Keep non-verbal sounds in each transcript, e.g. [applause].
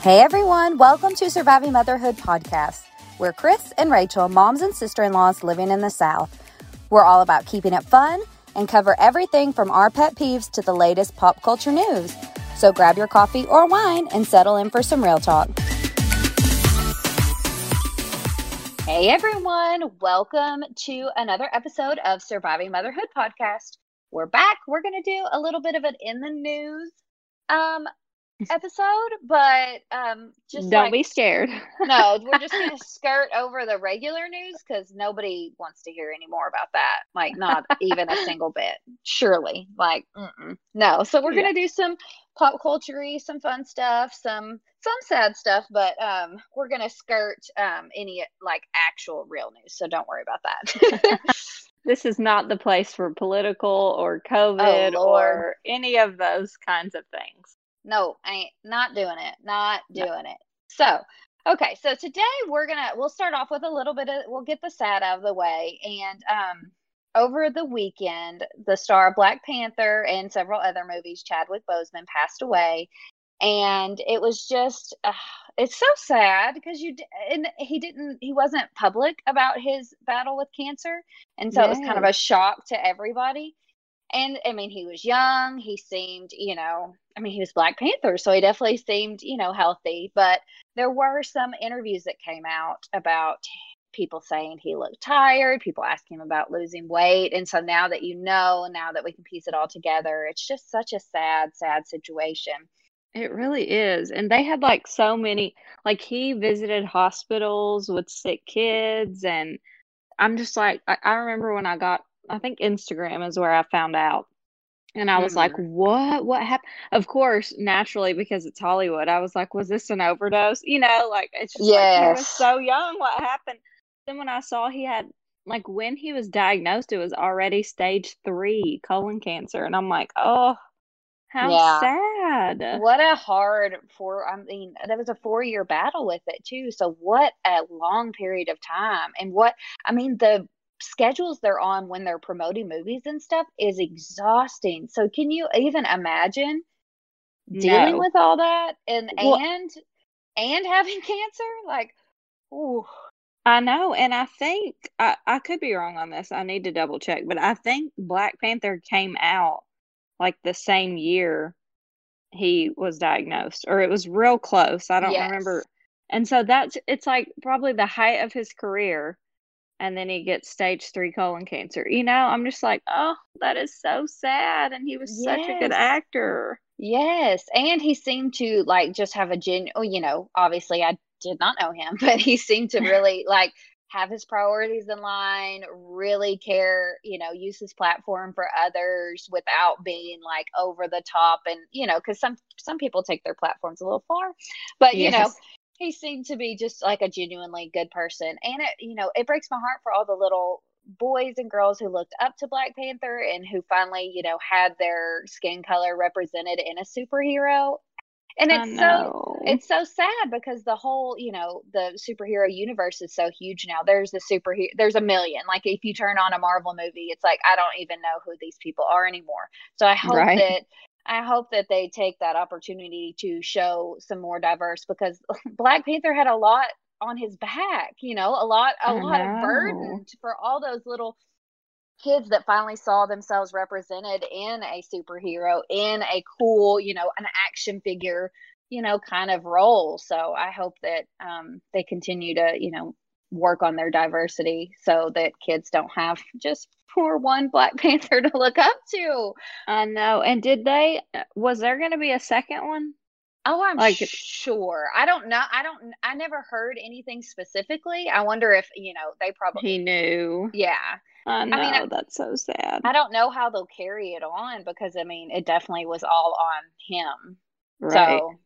Hey everyone, welcome to Surviving Motherhood podcast. We're Chris and Rachel, moms and sister in laws living in the South. We're all about keeping it fun and cover everything from our pet peeves to the latest pop culture news. So grab your coffee or wine and settle in for some real talk. Hey everyone, welcome to another episode of Surviving Motherhood podcast. We're back. We're going to do a little bit of an in the news um [laughs] episode, but um just don't like, be scared. [laughs] no, we're just going [laughs] to skirt over the regular news cuz nobody wants to hear any more about that. Like not even a single bit. Surely. Like mm-mm. no. So we're going to do some pop culture some fun stuff, some some sad stuff, but um we're going to skirt um any like actual real news. So don't worry about that. This is not the place for political or COVID Oh, or any of those kinds of things. No, I ain't not doing it. Not doing it. So, okay, so today we're gonna we'll start off with a little bit of we'll get the sad out of the way. And um over the weekend, the star of Black Panther and several other movies, Chadwick Boseman, passed away. And it was just uh, it's so sad because you and he didn't he wasn't public about his battle with cancer. And so it was kind of a shock to everybody. And I mean, he was young. He seemed, you know, I mean, he was Black Panther, so he definitely seemed, you know, healthy. But there were some interviews that came out about people saying he looked tired, people asking him about losing weight. And so now that you know, now that we can piece it all together, it's just such a sad, sad situation. It really is. And they had like so many, like he visited hospitals with sick kids. And I'm just like, I, I remember when I got, I think Instagram is where I found out. And I was like, hmm. what? What happened? Of course, naturally, because it's Hollywood, I was like, was this an overdose? You know, like it's just like he was Yes. so young. What happened? Then when I saw he had, like, when he was diagnosed, it was already stage three colon cancer. And I'm like, oh, how Yeah. sad. What a hard four, I mean, that was a four year battle with it too. So, what a long period of time. And what, I mean, the schedules they're on when they're promoting movies and stuff is exhausting. So, can you even imagine dealing No. with all that and, Well- and, and having [laughs] cancer? Like, ooh, I know, and I think I, I could be wrong on this. I need to double check, but I think Black Panther came out like the same year he was diagnosed, or it was real close. I don't remember. And so that's it's like probably the height of his career, and then he gets stage three colon cancer. You know, I'm just like, oh, that is so sad. And he was such a good actor. Yes, and he seemed to like just have a gen. Oh, you know, obviously I did not know him, [laughs] but he seemed to [laughs] really like have his priorities in line, really care, you know, use his platform for others without being like over the top and, you know, cuz some some people take their platforms a little far. But, you know, he seemed to be just like a genuinely good person. And it, you know, it breaks my heart for all the little boys and girls who looked up to Black Panther and who finally, you know, had their skin color represented in a superhero. And it's so it's so sad because the whole, you know, the superhero universe is so huge now. There's a superhero there's a million. Like if you turn on a Marvel movie, it's like I don't even know who these people are anymore. So I hope Right. that I hope that they take that opportunity to show some more diverse because [laughs] Black Panther had a lot on his back, you know, a lot a I lot of burden for all those little kids that finally saw themselves represented in a superhero, in a cool, you know, an action figure, you know, kind of role. So I hope that um, they continue to, you know, work on their diversity so that kids don't have just poor one Black [laughs] Panther to look up to. I know. And did they, was there going to be a second one? Oh, I'm Like- sure. I don't know. I don't. I never heard anything specifically. I wonder if you know they probably. He knew. Yeah, I know. mean, I- that's so sad. I don't know how they'll carry it on because I mean it definitely was all on him. Right. So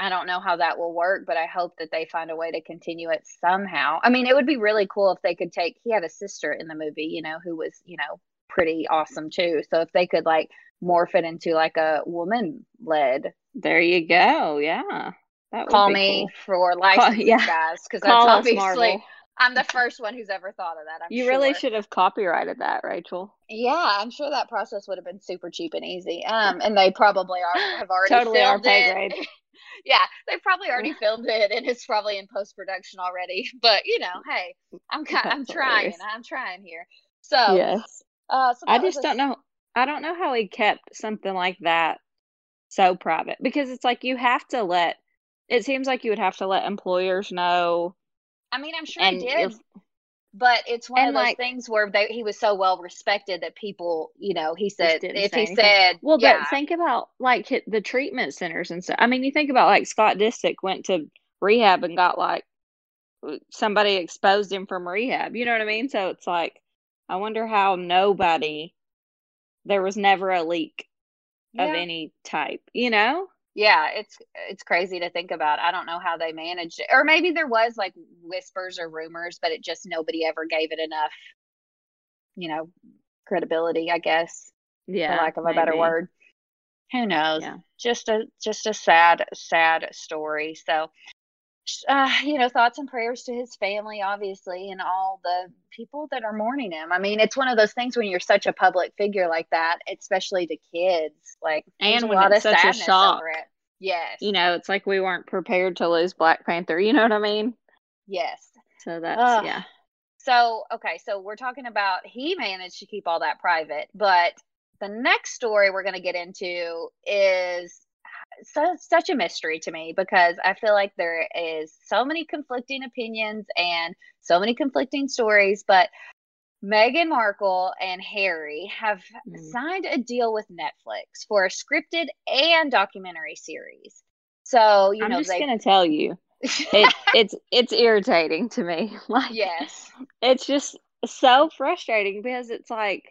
I don't know how that will work, but I hope that they find a way to continue it somehow. I mean, it would be really cool if they could take. He had a sister in the movie, you know, who was you know pretty awesome too. So if they could like morph it into like a woman led There you go. Yeah. That would call me cool. for licenses, yeah. guys, because [laughs] that's obviously Marvel. I'm the first one who's ever thought of that. I'm You really should have copyrighted that, Rachel. Yeah, I'm sure that process would have been super cheap and easy. Um, and they probably are have already Totally our filmed pay it. grade. [laughs] yeah, they probably already filmed it and it's probably in post production already. [laughs] But you know, hey, I'm I'm trying. I'm trying here. So, yes. uh, so I just a don't know. I don't know how he kept something like that so private because it's like you have to let. It seems like you would have to let employers know, I mean, I'm sure and he did, but it's one of those like- things where they, he was so well respected that people, you know, he said if he anything. said, Well, yeah, but think about like the treatment centers and stuff. I mean, you think about like Scott Disick went to rehab and got like somebody exposed him from rehab. You know what I mean? So it's like, I wonder how nobody, there was never a leak of any type, you know? Yeah it's it's crazy to think about. I don't know how they managed it. Or maybe there was like whispers or rumors but it just nobody ever gave it enough you know credibility i guess Yeah. for lack of a better word. Who knows? Yeah. just a just a sad sad story. So uh, you know thoughts and prayers to his family obviously and all the people that are mourning him i mean it's one of those things when you're such a public figure like that especially to kids like And a when lot it's of such a shock. yes You know, it's like we weren't prepared to lose Black Panther. You know what I mean? yes So that's, Ugh. yeah. So, okay, so we're talking about he managed to keep all that private, but the next story we're going to get into is so, such a mystery to me because I feel like there is so many conflicting opinions and so many conflicting stories, but Meghan Markle and Harry have Mm. signed a deal with Netflix for a scripted and documentary series. So, you I'm know, just they gonna tell you, it, [laughs] it's it's irritating to me. [laughs] Like, yes. it's just so frustrating because it's like,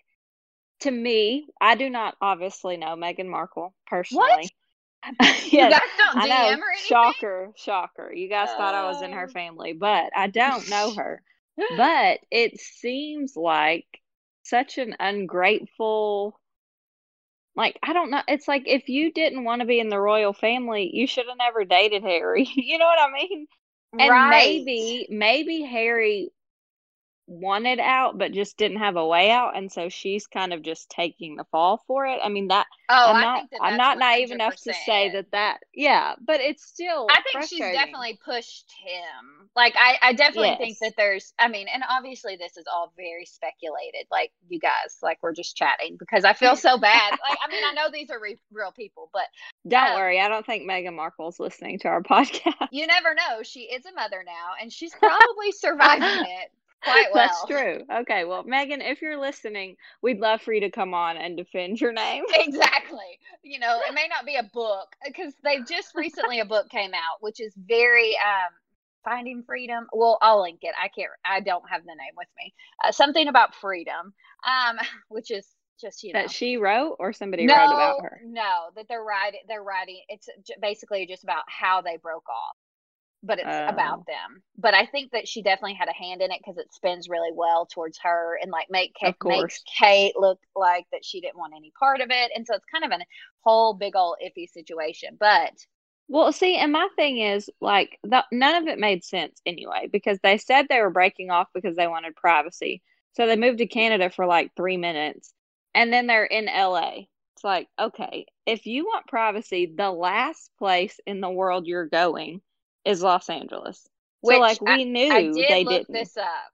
to me, I do not obviously know Meghan Markle personally. You [laughs] yes, guys don't I DM know. or anything? Shocker, shocker. You guys thought I was in her Oh. family, but I don't know [laughs] her. But it seems like such an ungrateful like I don't know. It's like if you didn't want to be in the royal family, you should have never dated Harry. [laughs] You know what I mean? And right. maybe maybe Harry wanted out but just didn't have a way out and so she's kind of just taking the fall for it. I mean that Oh, I'm not that I'm not naive enough to say that that yeah, but it's still I think she's definitely pushed him. Like I, I definitely think that there's I mean, and obviously this is all very speculated. Like you guys, like we're just chatting because I feel so bad. [laughs] like I mean, I know these are re- real people, but Don't um, worry, I don't think Meghan Markle's listening to our [laughs] podcast. you never know. She is a mother now, and she's probably surviving [laughs] it quite [laughs] well. That's true. Okay, well, Megan, if you're listening, we'd love for you to come on and defend your name. [laughs] Exactly. You know, it may not be a book because they've just recently a book came out, which is very um finding freedom. Well, I'll link it. I can't. I don't have the name with me. Uh, something about freedom, um, [laughs] which is just you know That she wrote or somebody no, wrote about her. no, that they're writing. They're writing. It's j- basically just about how they broke off, but it's Oh. about um, them. But I think that she definitely had a hand in it because it spins really well towards her and like make Kate, makes. Kate look like that she didn't want any part of it, and so it's kind of a whole big old iffy situation. But Well, see, and my thing is like the, none of it made sense anyway because they said they were breaking off because they wanted privacy. So they moved to Canada for like three minutes and then they're in LA. It's like, okay, if you want privacy, the last place in the world you're going is Los Angeles. So like we knew I did they look didn't. this up.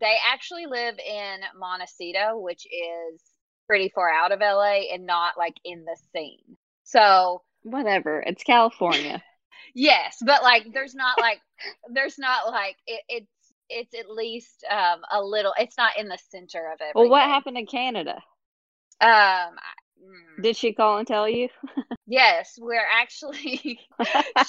They actually live in Montecito, which is pretty far out of LA and not like in the scene. So Whatever. It's California. [laughs] Yes, but like there's not like there's not like it, it's it's at least um a little it's not in the center of it. well, what happened in Canada? Um I- mm, Did she call and tell you? [laughs] Yes, we're actually. [laughs]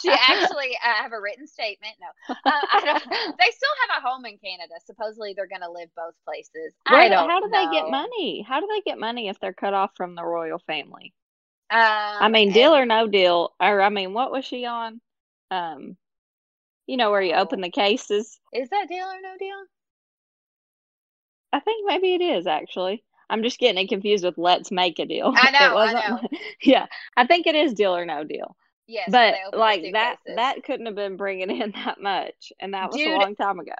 she actually [laughs] uh, have a written statement. No, uh, I don't. [laughs] They still have a home in Canada. Supposedly, they're going to live both places. Where, I don't. how do they get money? How do they get money if they're cut off from the royal family? Um, I mean, deal or no deal, or I mean, what was she on? Um, you know where you open the cases. is that deal or no deal? I think maybe it is actually. I'm just getting it confused with let's make a deal. [laughs] I know, It I wasn't. [laughs] Yeah, I think it is deal or no deal. Yes, But they open the like that, suitcases. that couldn't have been bringing in [laughs] that much, and that was Dude, a long time ago.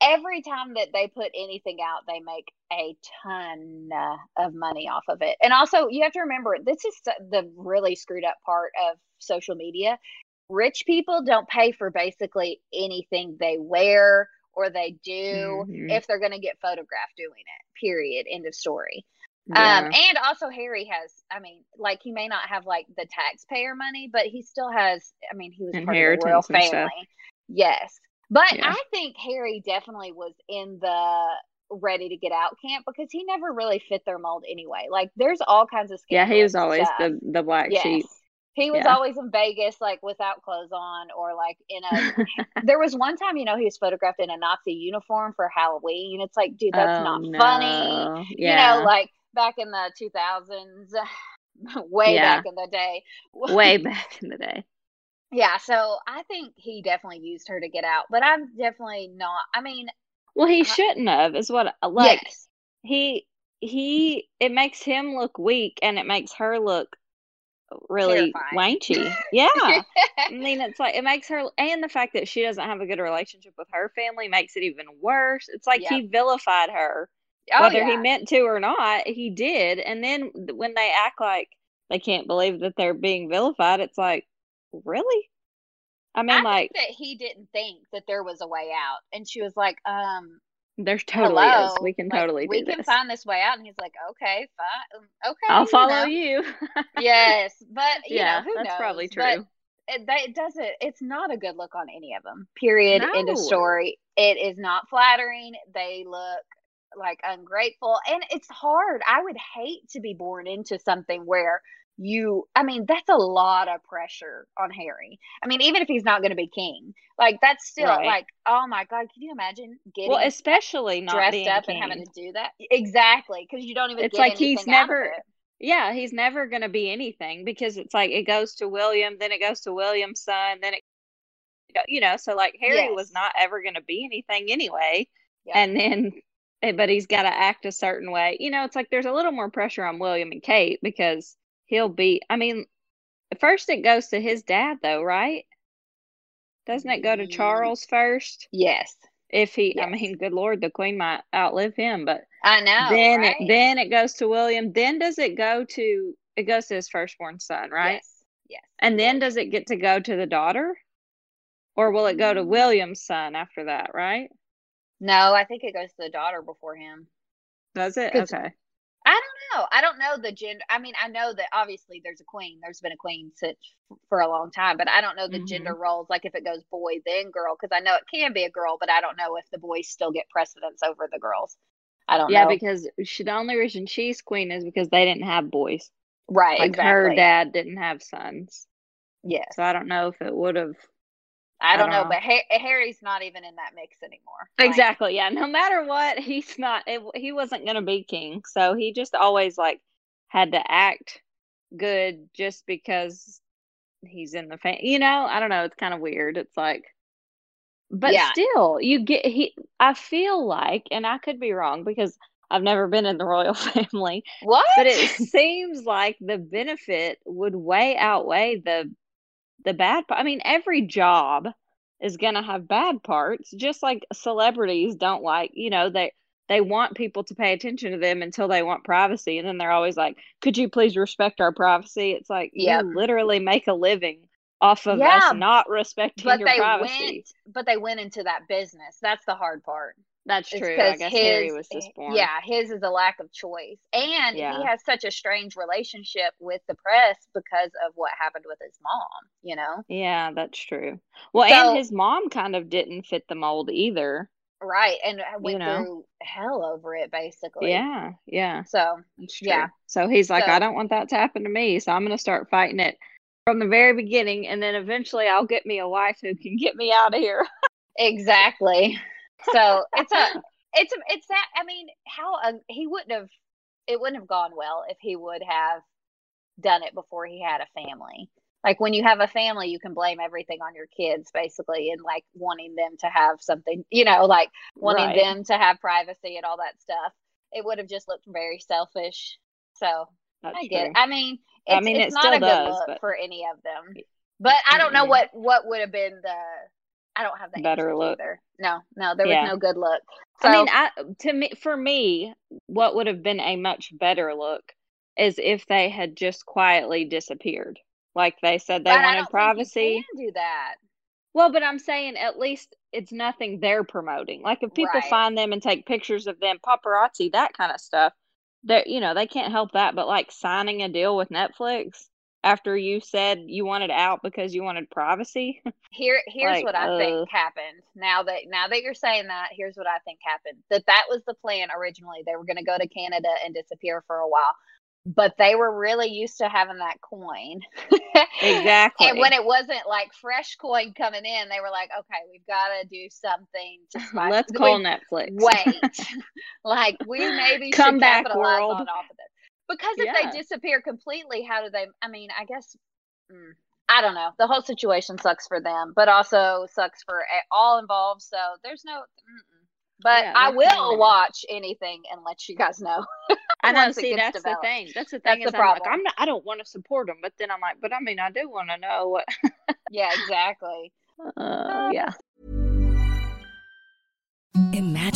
every time that they put anything out, they make a ton uh, of money off of it. And also, you have to remember this is the really screwed up part of social media. Rich people don't pay for basically anything they wear or they do Mhm. if they're going to get photographed doing it. Period. End of story. Yeah. Um, and also Harry has, I mean, like he may not have like the taxpayer money, but he still has. I mean, he was part of the royal family. Yes, but Yeah. I think Harry definitely was in the ready to get out camp because he never really fit their mold anyway. Like, there's all kinds of yeah, he was always stuff. the the black Yes. sheep. He was Yeah. always in Vegas, like without clothes on, or like in a. [laughs] there was one time, you know, he was photographed in a Nazi uniform for Halloween. And It's like, dude, that's Oh, not funny no. you know, like back in the 2000s, [laughs] way Yeah. back in the day. [laughs] way back in the day. yeah, so I think he definitely used her to get out, but I'm definitely not. I mean, Well, he I- shouldn't have. Is what uh, like yes, he he. It makes him look weak, and it makes her look really Terrifying. Yeah. [laughs] I mean, it's like it makes her, and the fact that she doesn't have a good relationship with her family makes it even worse. It's like he vilified her, oh whether he meant to or not. He did, and then when they act like they can't believe that they're being vilified, it's like, really? I mean, I like that he didn't think that there was a way out, and she was like, um. There totally Hello, is. We can totally like, we can this. find this way out, and he's like, "Okay, fine, um, okay, I'll you follow know. you. [laughs] yes, but you yeah, know who that's knows? probably But true. it, that it doesn't it's not a good look on any of them period end of story it is not flattering they look like ungrateful and it's hard i would hate to be born into something where you i mean that's a lot of pressure on harry i mean even if he's not going to be king like that's still Right. like oh my god can you imagine getting Well, especially not dressed up king. and having to do that exactly because you don't even It's like he's anything out of never- Yeah, he's never going to be anything because it's like it goes to William, then it goes to William's son, then it, you know, so like Harry was not ever going to be anything anyway. Yeah. And then, eh, but he's got to act a certain way. You know, it's like there's a little more pressure on William and Kate because he'll be, I mean, first it goes to his dad though, right? Doesn't it go to Mm. Charles first? yes If he, I mean, good Lord, the Queen might outlive him, but i know then right? it then it goes to William. Then does it go to it goes to his firstborn son, right? yes yes And then does it get to go to the daughter? Or will it go to Mm. William's son after that, right? No, I think it goes to the daughter before him. Does it? Okay. I don't know. I don't know the gender. I mean, I know that obviously there's a queen. There's been a queen since for a long time, but I don't know the Mhm. gender roles. Like if it goes boy then girl, because I know it can be a girl, but I don't know if the boys still get precedence over the girls. I don't Yeah, know. because she the only reason she's queen is because they didn't have boys. right, Like exactly. her dad didn't have sons. Yes. So I don't know if it would have I don't know, but ha- Harry's not even in that mix anymore. Like, Exactly. Yeah. No matter what, he's not. It, he wasn't going to be king, so he just always like had to act good just because he's in the fan. You know, I don't know. It's kind of weird. It's like, but Yeah. still, you get he. I feel like, and I could be wrong because I've never been in the royal [laughs] family, What? but it seems like the benefit would way outweigh the the bad part. I mean, every job is going to have bad parts, just like celebrities don't like, you know, they they want people to pay attention to them until they want privacy and then they're always like, "Could you please respect our privacy?" It's like Yep. you literally make a living off of Yeah, us not respecting but your they privacy. went, but they went into that business. That's the hard part. That's true. I guess his, Harry was just eh, born. yeah, his is a lack of choice, and Yeah. he has such a strange relationship with the press because of what happened with his mom. You know, Yeah, that's true. Well, So- and his mom kind of didn't fit the mold either. Right. And uh, I went You know? through hell over it basically. Yeah, yeah. So Yeah. So he's like, So- I don't want that to happen to me, so I'm gonna start fighting it from the very beginning, and then eventually I'll get me a wife who can get me out of here. [laughs] exactly. So it's a it's a, it's that I mean, how uh, he wouldn't have it wouldn't have gone well if he would have done it before he had a family. Like when you have a family, you can blame everything on your kids basically and like wanting them to have something, you know, like wanting Right. them to have privacy and all that stuff. It would have just looked very selfish. So That's I get true. it. I mean, it's, I mean, it's it not a good does, look but- for any of them. But I don't know what what would have been the. I don't have the Better look. either. No, no, there Yeah. was no good look. So, I mean, I to me for me, what would have been a much better look is if they had just quietly disappeared. Like they said they wanted privacy. do that. Well, but I'm saying at least it's nothing they're promoting. Like if people Right. find them and take pictures of them, paparazzi, that kind of stuff, that you know, they can't help that. But like signing a deal with Netflix after you said you wanted out because you wanted privacy. [laughs] Here, here's Like, what I uh. think happened. Now that now that you're saying that, here's what I think happened. That that was the plan originally. They were going to go to Canada and disappear for a while, but they were really used to having that coin. exactly. [laughs] And when it wasn't like fresh coin coming in, they were like, okay, we've got to do something to [laughs] Let's we- call Netflix. Wait, like we maybe Come should back, capitalize world. on off of this. Because if Yeah. they disappear completely, how do they? I mean, I guess mm, I don't know. The whole situation sucks for them, but also sucks for all involved. So there's no. Mm-mm. But Yeah, I will no watch anything and let you guys know. [laughs] I [laughs] know. once See, that's developed. the thing. That's the thing. That's thing. the I'm like, problem. I'm not. I don't want to support them, but then I'm like, but I mean, I do want to know what. [laughs] yeah, exactly. Uh, yeah. Imagine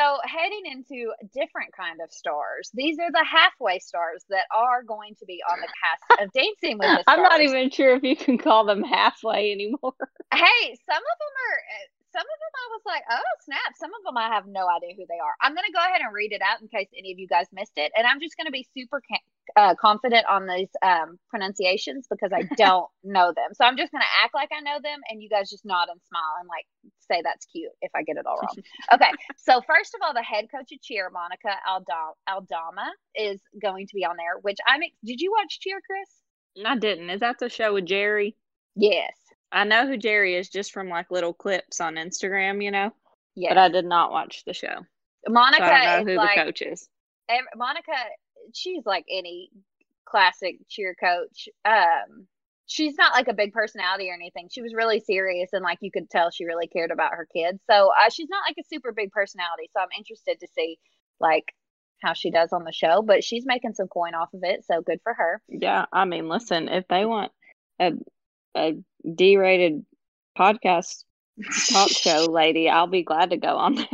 So heading into different kind of stars. These are the halfway stars that are going to be on the cast of Dancing with the Stars. [laughs] I'm not even sure if you can call them halfway anymore. Hey, some of them are. Uh, Some of them I was like, oh snap. Some of them I have no idea who they are. I'm gonna go ahead and read it out in case any of you guys missed it, and I'm just gonna be super uh, confident on these um, pronunciations because I [laughs] don't know them. So I'm just gonna act like I know them, and you guys just nod and smile and like say that's cute if I get it all wrong. [laughs] okay. So first of all, the head coach of cheer, Monica Aldama, Aldama, is going to be on there. Which I'm. ex- Did you watch cheer, Chris? I didn't. Is that the show with Jerry? Yes. I know who Jerry is just from like little clips on Instagram, you know, Yes. but I did not watch the show. So Monica I don't know who like the coach is. Monica, she's like any classic cheer coach. Um, she's not like a big personality or anything. She was really serious and like you could tell she really cared about her kids. So uh, she's not like a super big personality. So I'm interested to see like how she does on the show. But she's making some coin off of it, so good for her. Yeah, I mean, listen, if they want a a D-rated podcast talk [laughs] show lady, I'll be glad to go on there.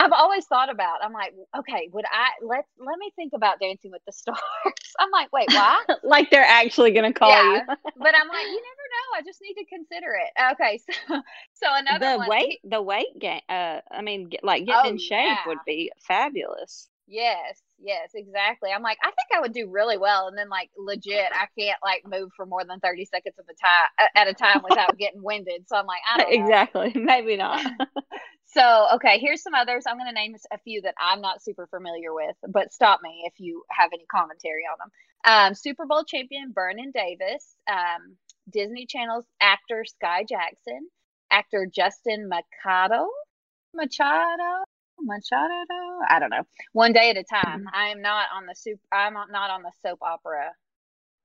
I've always thought about. I'm like, okay, would I let let me think about Dancing with the Stars? [laughs] I'm like, wait, why? [laughs] like they're actually gonna call Yeah. you. but I'm like, you never know. I just need to consider it. Okay, so so another the one. weight, the weight gain. Uh, I mean, get, like getting Oh, in shape yeah. would be fabulous. Yes, yes, exactly. I'm like, I think I would do really well, and then like legit, I can't like move for more than 30 seconds of a time at a time without getting winded. So I'm like, I don't know. Exactly. [laughs] Maybe not. [laughs] So okay, here's some others. I'm going to name a few that I'm not super familiar with, but stop me if you have any commentary on them. Um, Super Bowl champion Vernon Davis, um, Disney Channel's actor Skai Jackson, actor Justin Machado, Machado, Machado. I don't know. One day at a time. Mhm. I am not on the soup. I'm not on the soap opera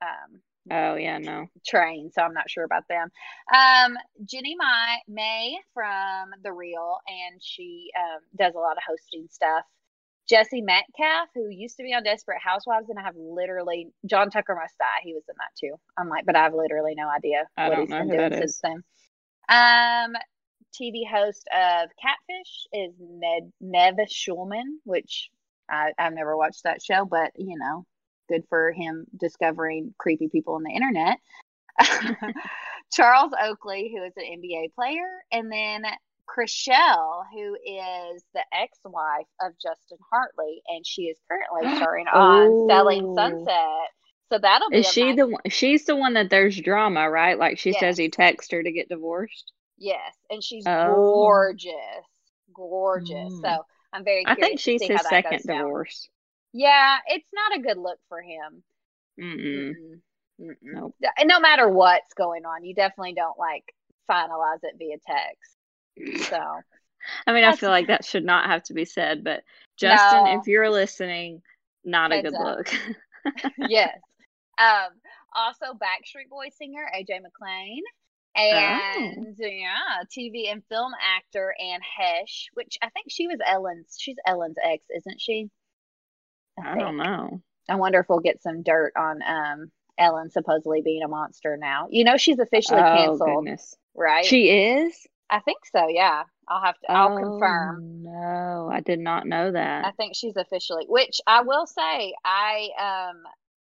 um, Oh yeah, no. train, so I'm not sure about them. Um, Jeannie Mai May from The Real, and she um, does a lot of hosting stuff. Jesse Metcalfe, who used to be on Desperate Housewives, and I have literally John Tucker Must Die. He was in that too. I'm like, but I have literally no idea I what he's been doing since is. then. Um, TV host of Catfish is Ned Nev Schulman, which I, I've never watched that show, but you know, good for him discovering creepy people on the internet. [laughs] [laughs] Charles Oakley, who is an NBA player, and then Chrishell, who is the ex-wife of Justin Hartley, and she is currently [gasps] starring on Selling. Sunset. So that'll be Is she nice- the one? She's the one that there's drama, right? Like she says he Yes. texted her to get divorced. Yes, and she's Oh. gorgeous, gorgeous. Mm. So I'm very. I think she's his how second divorce. Yeah, it's not a good look for him. Mm-mm. Mm-mm. Nope. And no matter what's going on, you definitely don't like finalize it via text. So [laughs] I mean, I feel like that should not have to be said, but Justin, No. if you're listening, not a good up. look. [laughs] [laughs] yes. Um, also Backstreet Boy singer AJ McLean. And yeah, TV and film actor Anne Heche, which I think she was Ellen's. She's Ellen's ex, isn't she? I don't know. I wonder if we'll get some dirt on um Ellen supposedly being a monster now. You know she's officially Oh canceled, goodness, right? she is. I think so. Yeah, I'll have to. I'll confirm. Oh, No, I did not know that. I think she's officially. Which I will say, I um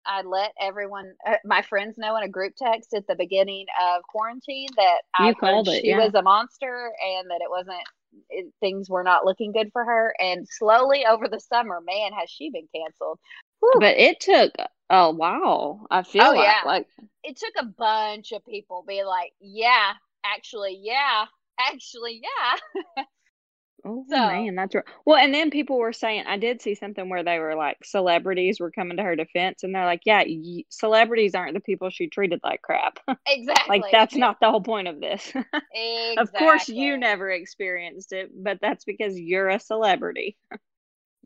I let everyone, uh, my friends, know in a group text at the beginning of quarantine that You heard called it, she yeah. was a monster and that it wasn't. It, things were not looking good for her. And slowly over the summer, man, has she been canceled? Whew. But it took a while. I feel Oh, like, yeah. like it took a bunch of people being like, yeah, actually, yeah, actually, yeah. [laughs] Oh So- man, that's right. Well, and then people were saying I did see something where they were like celebrities were coming to her defense, and they're like, "Yeah, y- celebrities aren't the people she treated like crap. [laughs] Exactly. like that's not the whole point of this. Exactly. [laughs] of course, you never experienced it, but that's because you're a celebrity. [laughs]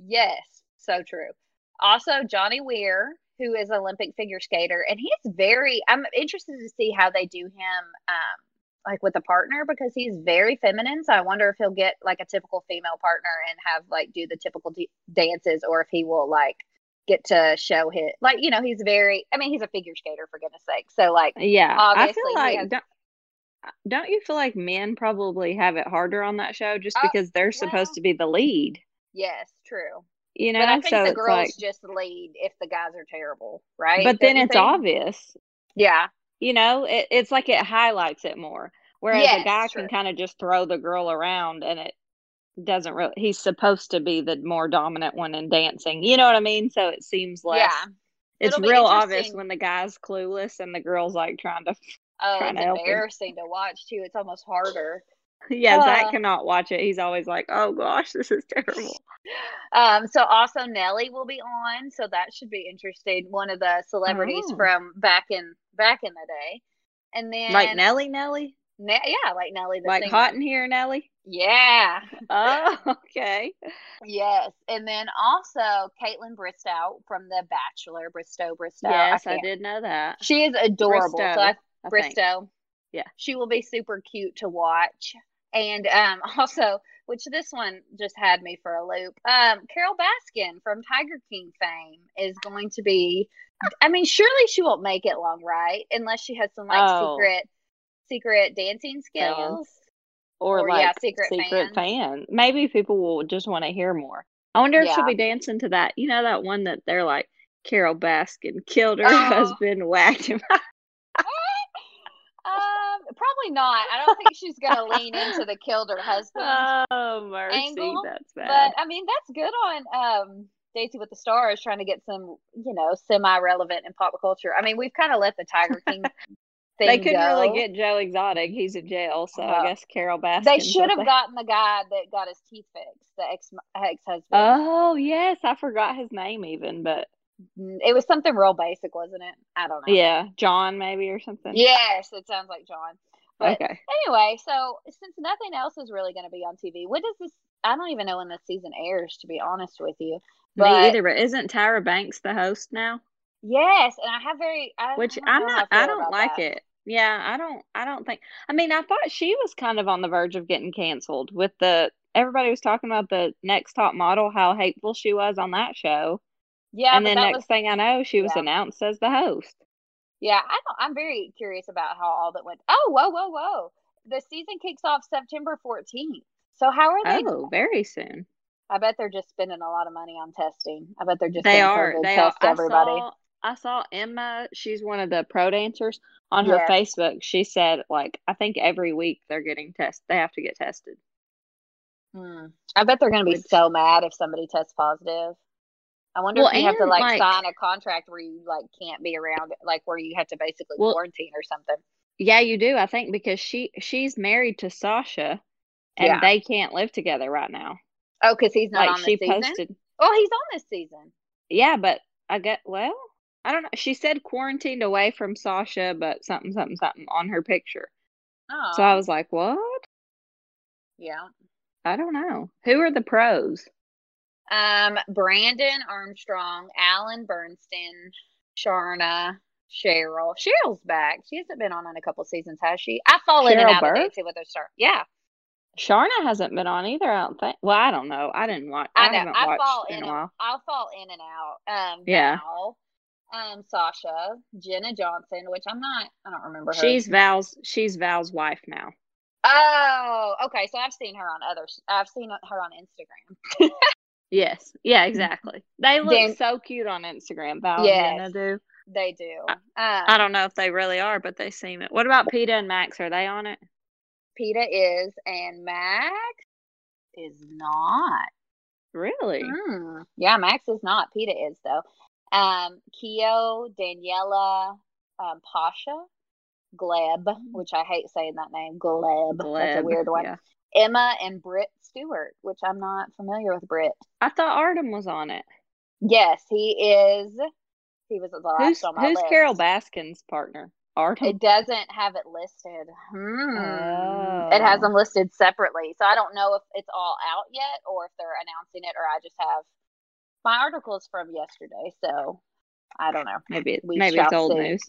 Yes, so true. Also, Johnny Weir, who is Olympic figure skater, and he's very. I'm interested to see how they do him, um, like with a partner because he's very feminine. So I wonder if he'll get like a typical female partner and have like do the typical d- dances, or if he will like get to show his like you know he's very. I mean, he's a figure skater for goodness sake. So like Yeah, I feel like has- don't, uh, don't you feel like men probably have it harder on that show just Oh, because they're supposed to be the lead, yes, true. you know? but I think so the girls like, just lead if the guys are terrible, right? but then it's obvious. Yeah, You know, it, it's like it highlights it more. Whereas Yes, a guy true. can kind of just throw the girl around and it doesn't really, he's supposed to be the more dominant one in dancing. You know what I mean? So it seems like yeah. it's real obvious when the guy's clueless and the girl's like trying to, Oh, trying it's to embarrassing to watch too. It's almost harder. [laughs] yeah, Zach Uh. cannot watch it. He's always like, oh gosh, this is terrible. [laughs] Um, so also Nelly will be on, so that should be interesting. One of the celebrities Oh. from back in back in the day, and then Like Nelly, Nelly? Ne- yeah, like Nelly the Like singer. hot in here, Nelly? Yeah, [laughs] Oh, okay. yes, and then also Kaitlyn Bristowe from The Bachelor. Bristowe, Bristowe. yes, I, can't- did know that. She is adorable. Bristowe, so I I think. Yeah. She will be super cute to watch. And um [laughs] also, which this one just had me for a loop. Um Carole Baskin from Tiger King fame is going to be I mean, surely she won't make it long, right? Unless she has some like Oh. secret secret dancing skills. Or, Or, like yeah, secret fans. fan. Maybe people will just want to hear more. I wonder if she'll be dancing to that. You know that one that they're like Carole Baskin killed her Oh. husband, [laughs] whacked him. Probably not. I don't think she's gonna lean into the killed her husband. oh mercy, Angle, that's bad. But I mean, that's good on um Dancing with the Stars, trying to get some, you know, semi-relevant in pop culture. I mean, we've kind of let the Tiger King [laughs] thing they couldn't go. really get Joe Exotic. He's in jail, so I guess Carole Baskin. They should have [laughs] gotten the guy that got his teeth fixed, the ex ex husband. Oh yes, I forgot his name even, but Mm, It was something real basic, wasn't it? I don't know. Yeah, John maybe or something. Yes, it sounds like John. But Okay. anyway, so since nothing else is really going to be on TV, what does this? I don't even know when this season airs, to be honest with you. Me But either, but isn't Tyra Banks the host now? yes, and I have very, I, Which I'm not I I don't like that. it. Yeah, I don't I don't think I mean I thought she was kind of on the verge of getting canceled with the everybody was talking about the next top model, how hateful she was on that show. Yeah, and then next was, thing I know, she was yeah. announced as the host. Yeah. I don't. I'm very curious about how all that went. Oh, whoa, whoa, whoa! The season kicks off September 14th. So how are they? Oh, very soon. I bet they're just spending a lot of money on testing. I bet they're just They are. They are. test I everybody. saw I saw Emma, she's one of the pro dancers on her. Facebook. She said like I think every week they're getting tested. They have to get tested. Hmm. I bet they're going to be Which- so mad if somebody tests positive. I wonder Well, if you have to like, like- sign a contract where you like can't be around, like where you have to basically Well- quarantine or something. Yeah, you do. I think because she she's married to Sasha and Yeah. they can't live together right now. Oh, because he's not like on she season. posted Oh, he's on this season. Yeah, but I get well, I don't know. She said quarantined away from Sasha, but something something something on her picture. Oh, So I was like, "What?" yeah. I don't know. Who are the pros? Um, Brandon Armstrong, Alan Bernstein, Sharna, Cheryl. Cheryl's back. She hasn't been on in a couple seasons, has she? I fall in and Cheryl out of Burke? Dancing with the Stars. Yeah, Sharna hasn't been on either, I don't think. Well, I don't know. I didn't watch. I I, know. haven't I watched fall in in. a And, while. I'll fall in and out. Um, Yeah. Val, um, Sasha, Jenna Johnson, which I'm not. I don't remember her. She's Val's. She's Val's wife now. Oh, okay. So I've seen her on others. I've seen her on Instagram. [laughs] Yes. Yeah. Exactly. They look Dan- so cute on Instagram. Val Yes. and do. They do. I- Um, I don't know if they really are, but they seem it. What about Peta and Max? Are they on it? Peta is, and Max is not. Really? Hmm. Yeah, Max is not. Peta is though. Um, Keo, Daniela, um, Pasha, Gleb, which I hate saying that name. Gleb. That's a Mm. Weird one. yeah. Emma and Britt Stewart, which I'm not familiar with Britt. I thought Artem was on it. Yes, he is. He was the last Who's on my who's list. Carole Baskin's partner? Artem. It doesn't have it listed. Hmm. It has Oh. them listed separately. So I don't know if it's all out yet or if they're announcing it or I just have my articles from yesterday. So I don't know. maybe it, we maybe it's old see. news.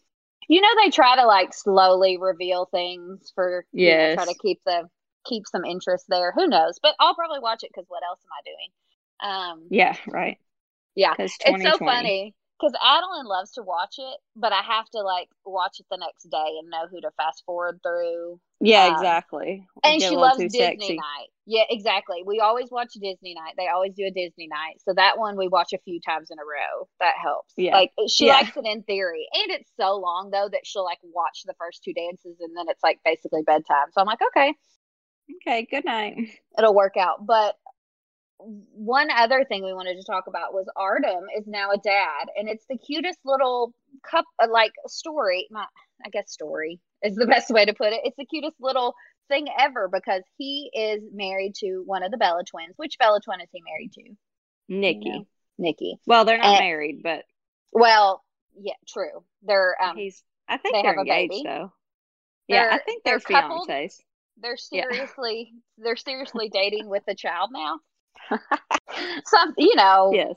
You know they try to like slowly reveal things for you know, try to keep the keep some interest there. Who knows? But I'll probably watch it because what else am I doing? Um Yeah, right. yeah. It's so funny because Adeline loves to watch it, but I have to like watch it the next day and know who to fast forward through. Yeah, um, exactly. And she loves Disney sexy. night. Yeah, exactly. We always watch Disney night. They always do a Disney night. So that one we watch a few times in a row. That helps. Yeah. Like she Yeah. likes it in theory. And it's so long though that she'll like watch the first two dances and then it's like basically bedtime. So I'm like, okay, Okay, good night. it'll work out. But one other thing we wanted to talk about was Artem is now a dad, and it's the cutest little cup, uh, like story. Not, I guess story is the [laughs] best way to put it. It's the cutest little thing ever because he is married to one of the Bella twins. Which Bella twin is he married to? Nikki. know. Nikki. Well, they're not And- married, but Well, yeah, true. They're um, he's. I think they they're have a engaged baby. though. Yeah, I They're- think they're they're, fiancés. They're Yeah. seriously they're seriously [laughs] dating with a child now. [laughs] Some, you know, yes,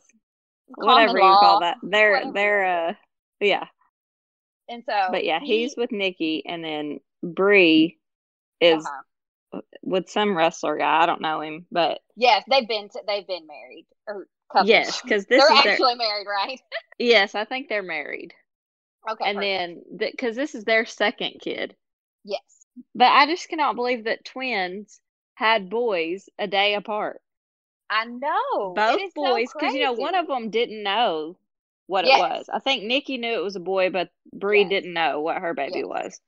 whatever you law, call that. They're whatever they're uh yeah. And so, But yeah, he- he's with Nikki, and then Brie is uh-huh. with some wrestler guy. I don't know him, but Yes, they've been t- they've been married or coupled. yes, because this they're is their actually married, right? [laughs] yes, I think they're married, Okay, and perfect. then because this is their second kid. yes, But I just cannot believe that twins had boys a day apart. I know Both so boys, because you know one of them didn't know what Yes. it was. I think Nikki knew it was a boy, but Brie Yes. didn't know what her baby Yes. was.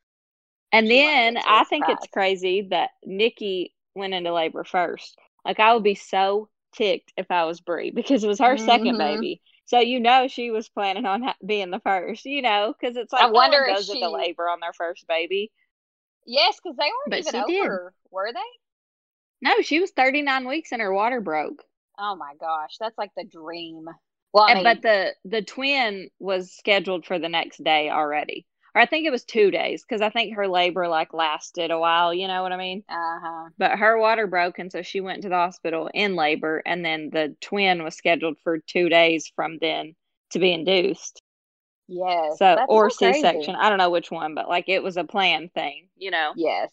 And She then I think it's crazy that Nikki went into labor first. Like I would be so ticked if I was Brie because it was her second Mhm. baby. So you know she was planning on being the first, you know, because it's like I no wonder one if goes into labor on their first baby. Yes, because they weren't But even she did. over, were they? No, she was 39 weeks and her water broke. Oh my gosh, that's like the dream. Well, I And- mean, but the the twin was scheduled for the next day already. Or I think it was two days because I think her labor like lasted a while, you know what I mean? uh huh. But her water broke and so she went to the hospital in labor and then the twin was scheduled for two days from then to be induced. Yes. So or so. C section. I don't know which one, but like it was a planned thing, you know. Yes.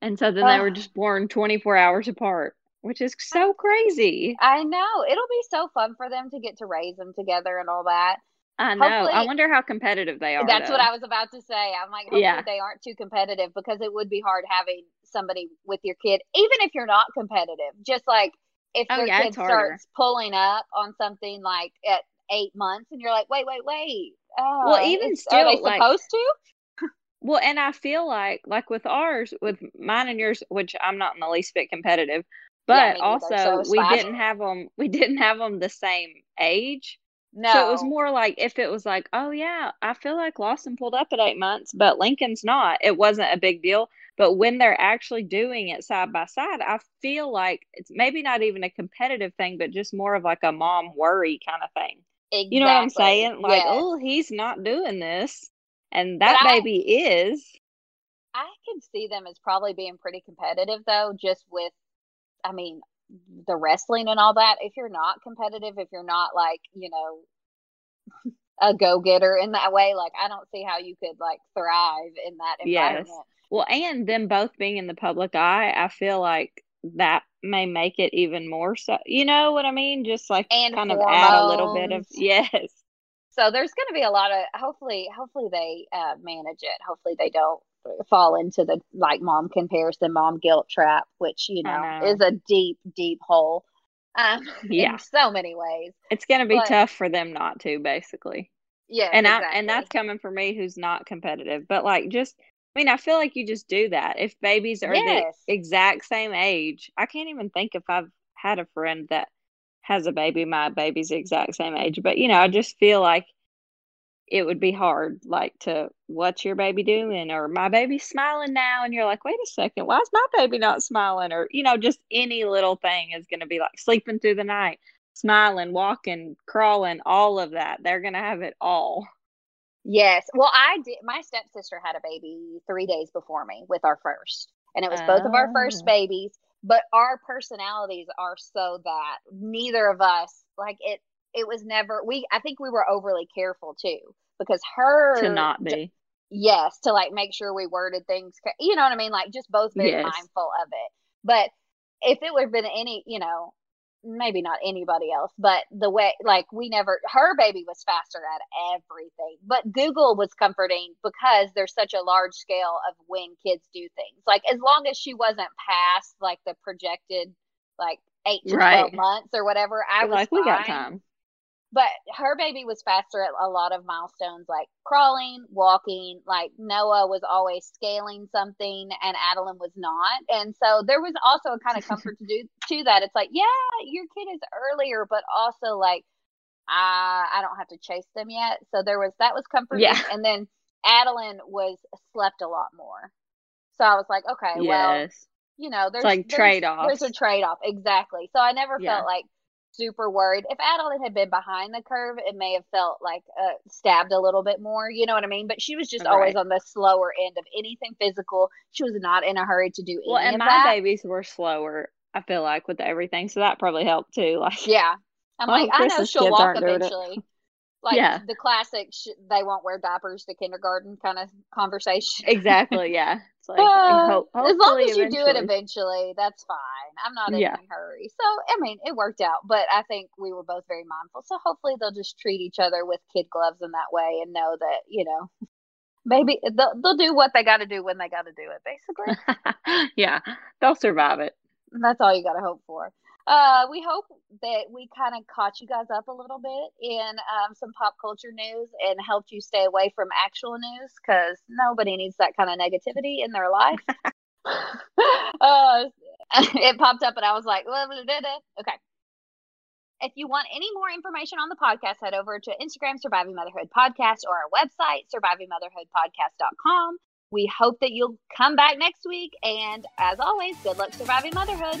And so then they ah. were just born twenty four hours apart, which is so crazy. I know. It'll be so fun for them to get to raise them together and all that. I know. I wonder how competitive they are. That's what. I was about to say. I'm like, hopefully Yeah. they aren't too competitive because it would be hard having somebody with your kid, even if you're not competitive. Just like if Oh, your yeah, kid starts pulling up on something like at eight months, and you're like, wait, wait, wait. Uh, Well, even is- are they still, like- supposed to? [laughs] Well, and I feel like like with ours, with mine and yours, which I'm not in the least bit competitive, but neither, also so we fine. didn't have them. We didn't have them the same age, No. so it was more like if it was like, oh yeah, I feel like Lawson pulled up at eight months, but Lincoln's not. It wasn't a big deal. But when they're actually doing it side by side, I feel like it's maybe not even a competitive thing, but just more of like a mom worry kind of thing. You know what I'm saying? Like, Yes. oh, he's not doing this, and But that I- baby is. I can see them as probably being pretty competitive though, just with, I mean, the wrestling and all that. If you're not competitive, if you're not like, you know, [laughs] a go getter in that way, like I don't see how you could like thrive in that environment. Yes. Well, and them both being in the public eye, I feel like that may make it even more so. You know what I mean? Just like And kind of add a little bit of [laughs] yes. So there's going to be a lot of hopefully, hopefully they uh, manage it. Hopefully they don't fall into the like mom comparison, mom guilt trap, which you know, know. is a deep, deep hole. Um, [laughs] Yeah. in so many ways. It's going to be But- tough for them not to, basically. Yeah, and exactly. I and that's coming from me who's not competitive. But like just I mean, I feel like you just do that. If babies are Yes. the exact same age, I can't even think if I've had a friend that has a baby, my baby's the exact same age. But you know, I just feel like it would be hard, like to what's your baby doing? Or my baby's smiling now and you're like, wait a second, why is my baby not smiling? Or, you know, just any little thing is gonna be like sleeping through the night, smiling, walking, crawling, all of that. They're gonna have it all. Yes. Well, I did. My stepsister had a baby three days before me with our first, and it was both of our first Oh. babies. But our personalities are so that neither of us like it. It was never we. I think we were overly careful too because her to not be. yes to like make sure we worded things. You know what I mean? Like just both very Yes. mindful of it. But if it would have been any, you know, maybe not anybody else, but the way like we never her baby was faster at everything. But Google was comforting because there's such a large scale of when kids do things. Like as long as she wasn't past like the projected like eight to Right. twelve months or whatever, I was like, we got time. But her baby was faster at a lot of milestones like crawling, walking. Like Noah was always scaling something and Adeline was not. And so there was also a kind of comfort to do to that. It's like, yeah, your kid is earlier, but also like I I don't have to chase them yet. So there was that was comforting. Yeah. And then Adeline was slept a lot more. So I was like, okay, well, you know, there's like there's- trade-offs. There's a trade off, exactly. So I never Yeah. felt like super worried. If Adeline had been behind the curve, it may have felt like uh, stabbed a little bit more. You know what I mean? But she was just always on the slower end of anything physical. She was not in a hurry to do Well, and my that. babies were slower, I feel like, with everything. So that probably helped too. [laughs] Like, Yeah, I'm Well, like, I know she'll walk aren't doing it. eventually. Like Yeah. the classic, sh- they won't wear diapers to kindergarten kind of conversation. exactly. Yeah. [laughs] It's like, Uh, ho- as long as you do it eventually. eventually, that's fine. I'm not in Yeah. any hurry. So, I mean, it worked out, but I think we were both very mindful. So, hopefully, they'll just treat each other with kid gloves in that way and know that, you know, [laughs] maybe they'll, they'll do what they got to do when they got to do it, basically. [laughs] yeah. They'll survive it. That's all you got to hope for. Uh, we hope that we kind of caught you guys up a little bit in um, some pop culture news and helped you stay away from actual news because nobody needs that kind of negativity in their life. [laughs] [laughs] uh, it popped up and I was like, "Blah, blah, blah, blah." okay. If you want any more information on the podcast, head over to Instagram, Surviving Motherhood Podcast, or our website, survivingmotherhoodpodcast.com. We hope that you'll come back next week. And as always, good luck surviving motherhood.